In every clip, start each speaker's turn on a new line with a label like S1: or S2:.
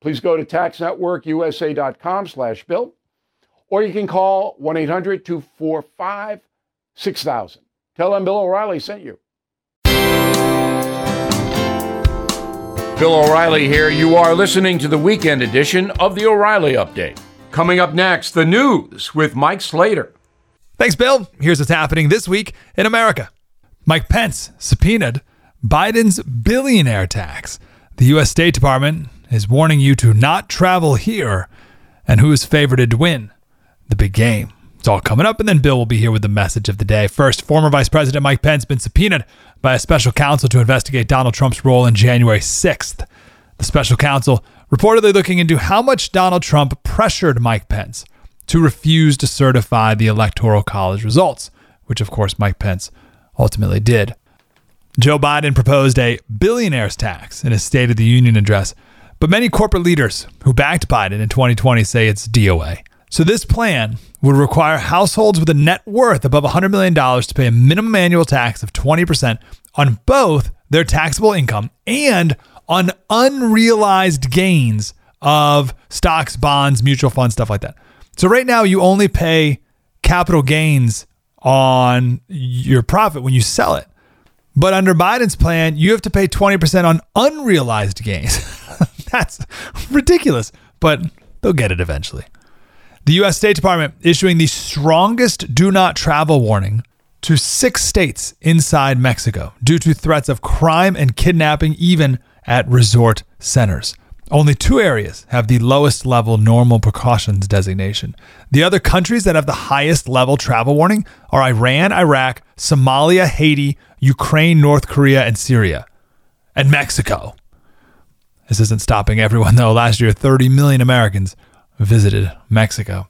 S1: Please go to taxnetworkusa.com slash bill, or you can call 1-800-245-6000. Tell them Bill O'Reilly sent you. Bill O'Reilly here. You are listening to the weekend edition of the O'Reilly Update. Coming up next, the news with Mike Slater.
S2: Thanks, Bill. Here's what's happening this week in America. Mike Pence subpoenaed Biden's billionaire tax. The U.S. State Department is warning you to not travel here and who is favored to win the big game. It's all coming up, and then Bill will be here with the message of the day. First, former Vice President Mike Pence been subpoenaed by a special counsel to investigate Donald Trump's role in January 6th. The special counsel reportedly looking into how much Donald Trump pressured Mike Pence to refuse to certify the Electoral College results, which of course Mike Pence ultimately did. Joe Biden proposed a billionaire's tax in his State of the Union address, but many corporate leaders who backed Biden in 2020 say it's DOA. So this plan would require households with a net worth above $100 million to pay a minimum annual tax of 20% on both their taxable income and on unrealized gains of stocks, bonds, mutual funds, stuff like that. So right now you only pay capital gains on your profit when you sell it. But under Biden's plan, you have to pay 20% on unrealized gains. That's ridiculous, but they'll get it eventually. The U.S. State Department issuing the strongest do not travel warning to six states inside Mexico due to threats of crime and kidnapping, even at resort centers. Only two areas have the lowest level normal precautions designation. The other countries that have the highest level travel warning are Iran, Iraq, Somalia, Haiti, Ukraine, North Korea, and Syria, and Mexico. This isn't stopping everyone, though. Last year, 30 million Americans visited Mexico.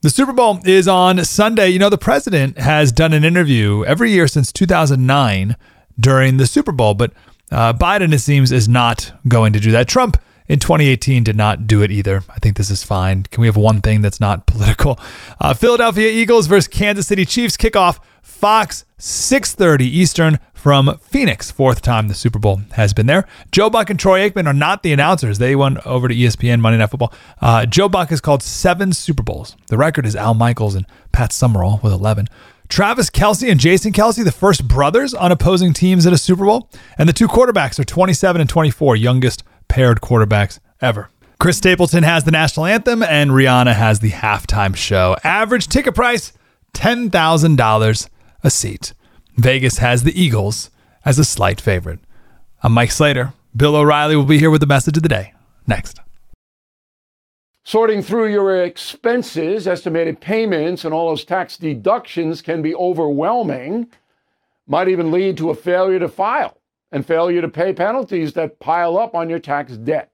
S2: The Super Bowl is on Sunday. You know, the president has done an interview every year since 2009 during the Super Bowl, but uh, Biden, it seems, is not going to do that. Trump in 2018 did not do it either. I think this is fine. Can we have one thing that's not political? Uh, Philadelphia Eagles versus Kansas City Chiefs kickoff Fox 6:30 Eastern from Phoenix. Fourth time the Super Bowl has been there. Joe Buck and Troy Aikman are not the announcers. They went over to ESPN Monday Night Football. Uh, Joe Buck has called seven Super Bowls. The record is Al Michaels and Pat Summerall with 11. Travis Kelce and Jason Kelce, the first brothers on opposing teams at a Super Bowl. And the two quarterbacks are 27 and 24, youngest paired quarterbacks ever. Chris Stapleton has the national anthem, and Rihanna has the halftime show. Average ticket price $10,000 a seat. Vegas has the Eagles as a slight favorite. I'm Mike Slater. Bill O'Reilly will be here with the message of the day next.
S1: Sorting through your expenses, estimated payments, and all those tax deductions can be overwhelming, might even lead to a failure to file and failure to pay penalties that pile up on your tax debt.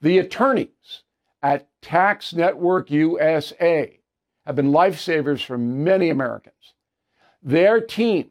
S1: The attorneys at Tax Network USA have been lifesavers for many Americans. Their team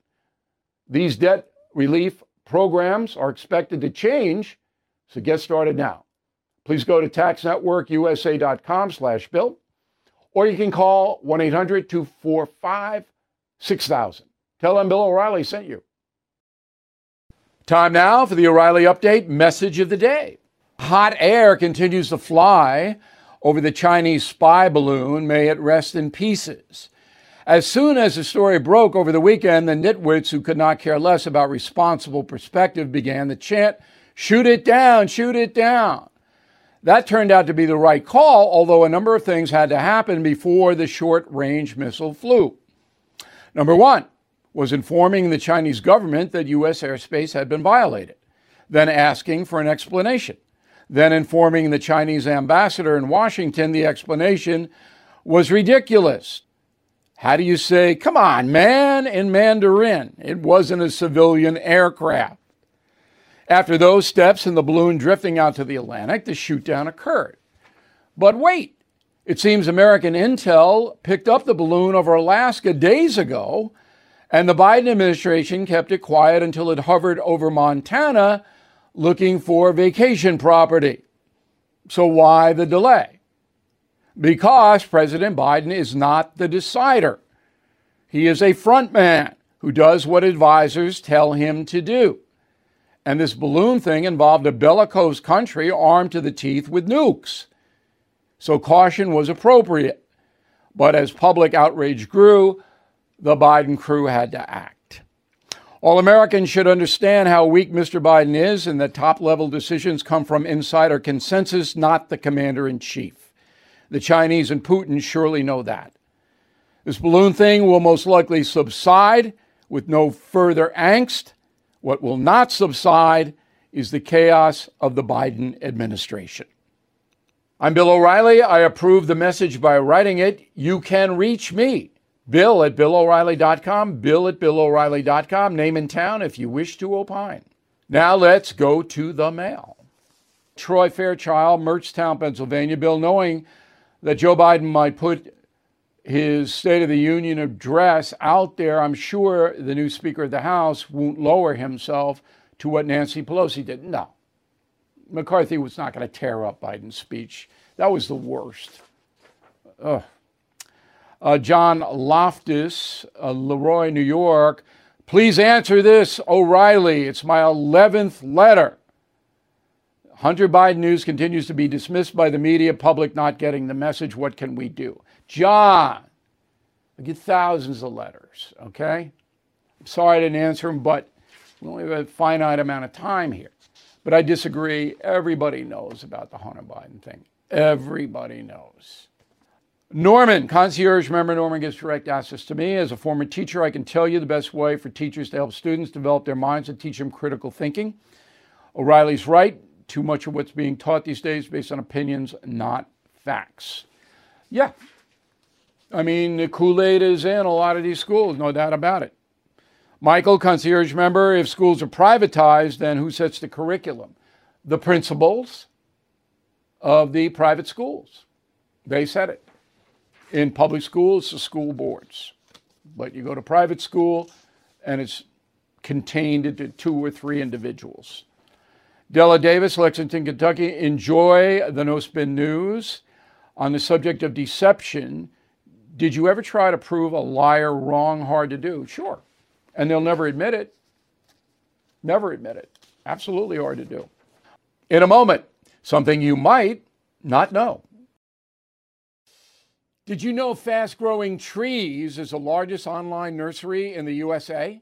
S1: These debt relief programs are expected to change, so get started now. please go to taxnetworkusa.com slash bill, or you can call 1-800-245-6000. Tell them Bill O'Reilly sent you. Time now for the O'Reilly Update message of the day. Hot air continues to fly over the Chinese spy balloon. May it rest in pieces. As soon as the story broke over the weekend, the nitwits who could not care less about responsible perspective began the chant, shoot it down, shoot it down. That turned out to be the right call, although a number of things had to happen before the short range missile flew. Number one was informing the Chinese government that U.S. airspace had been violated, then asking for an explanation, then informing the Chinese ambassador in Washington the explanation was ridiculous. How do you say, come on, man, in Mandarin? It wasn't a civilian aircraft. After those steps and the balloon drifting out to the Atlantic, the shootdown occurred. But wait, it seems American intel picked up the balloon over Alaska days ago, and the Biden administration kept it quiet until it hovered over Montana looking for vacation property. So why the delay? Because President Biden is not the decider. He is a front man who does what advisors tell him to do. And this balloon thing involved a bellicose country armed to the teeth with nukes. So caution was appropriate. But as public outrage grew, the Biden crew had to act. All Americans should understand how weak Mr. Biden is and that top level decisions come from insider consensus, not the commander in chief. The Chinese and Putin surely know that. This balloon thing will most likely subside with no further angst what will not subside is the chaos of the Biden administration. I'm Bill O'Reilly. I approve the message by writing it. You can reach me, Bill at BillO'Reilly.com, Bill at BillO'Reilly.com, name and town if you wish to opine. Now let's go to the mail. Troy Fairchild, Mertztown, Pennsylvania. Bill, knowing that Joe Biden might put his State of the Union address out there, I'm sure the new Speaker of the House won't lower himself to what Nancy Pelosi did. No. McCarthy was not going to tear up Biden's speech. That was the worst. Ugh. Uh, John Loftus, uh, Leroy, New York. Please answer this, O'Reilly. It's my 11th letter. Hunter Biden news continues to be dismissed by the media, public not getting the message. What can we do? John. I get thousands of letters, okay? I'm sorry I didn't answer them, but we only have a finite amount of time here. But I disagree. Everybody knows about the Hunter Biden thing. Everybody knows. Norman, concierge member Norman gives direct access to me. As a former teacher, I can tell you the best way for teachers to help students develop their minds and teach them critical thinking. O'Reilly's right. Too much of what's being taught these days based on opinions, not facts. Yeah, I mean, the Kool Aid is in a lot of these schools, no doubt about it. Michael, concierge member, if schools are privatized, then who sets the curriculum? The principals of the private schools. They set it. In public schools, the school boards. But you go to private school, and it's contained into two or three individuals. Della Davis, Lexington, Kentucky. Enjoy the No Spin News on the subject of deception did you ever try to prove a liar wrong hard to do? Sure. And they'll never admit it. Never admit it. Absolutely hard to do. In a moment, something you might not know. Did you know Fast Growing Trees is the largest online nursery in the USA?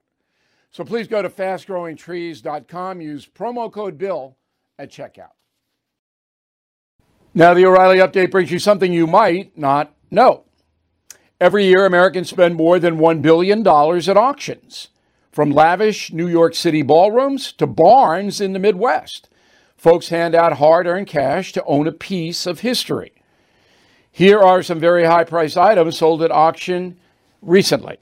S1: So please go to fastgrowingtrees.com, use promo code BILL at checkout. Now, the O'Reilly update brings you something you might not know. Every year, Americans spend more than $1 billion at auctions, from lavish New York City ballrooms to barns in the Midwest. Folks hand out hard earned cash to own a piece of history. Here are some very high priced items sold at auction recently.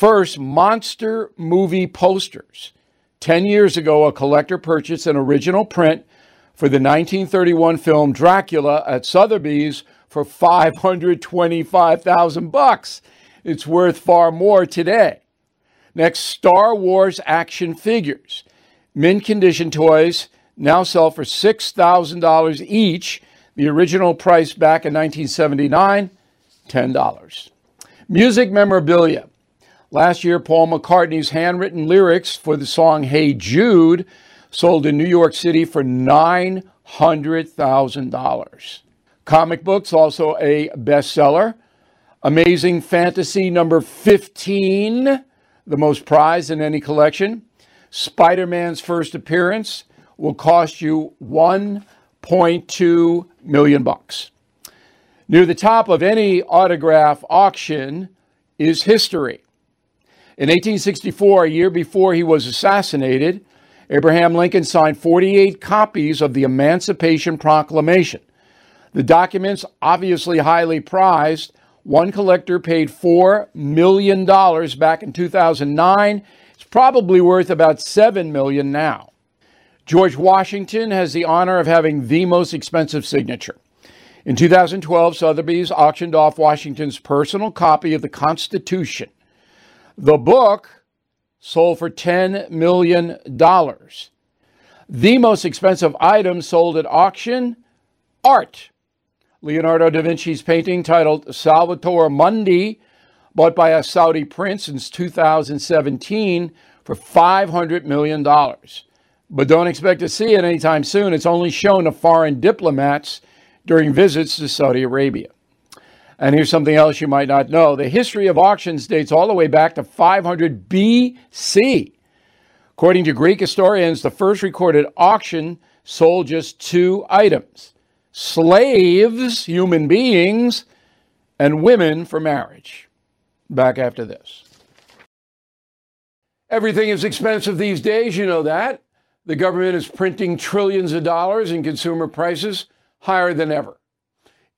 S1: First, monster movie posters. 10 years ago, a collector purchased an original print for the 1931 film Dracula at Sotheby's for 525,000 bucks. It's worth far more today. Next, Star Wars action figures. Mint condition toys now sell for $6,000 each. The original price back in 1979, $10. Music memorabilia. Last year, Paul McCartney's handwritten lyrics for the song Hey Jude sold in New York City for $900,000. Comic books, also a bestseller. Amazing Fantasy number 15, the most prized in any collection. Spider Man's first appearance will cost you 1.2 million bucks. Near the top of any autograph auction is history. In 1864, a year before he was assassinated, Abraham Lincoln signed 48 copies of the Emancipation Proclamation. The documents, obviously highly prized, one collector paid $4 million back in 2009. It's probably worth about 7 million now. George Washington has the honor of having the most expensive signature. In 2012, Sotheby's auctioned off Washington's personal copy of the Constitution. The book sold for $10 million. The most expensive item sold at auction art. Leonardo da Vinci's painting titled Salvator Mundi, bought by a Saudi prince since 2017 for $500 million but don't expect to see it anytime soon. It's only shown to foreign diplomats during visits to Saudi Arabia. And here's something else you might not know the history of auctions dates all the way back to 500 BC. According to Greek historians, the first recorded auction sold just two items slaves, human beings, and women for marriage. Back after this. Everything is expensive these days, you know that. The government is printing trillions of dollars and consumer prices higher than ever.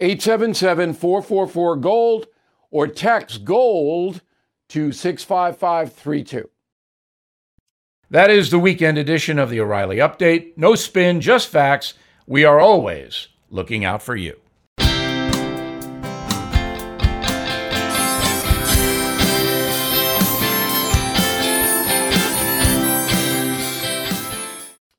S1: 877 444 GOLD or text GOLD to 65532. That is the weekend edition of the O'Reilly Update. No spin, just facts. We are always looking out for you.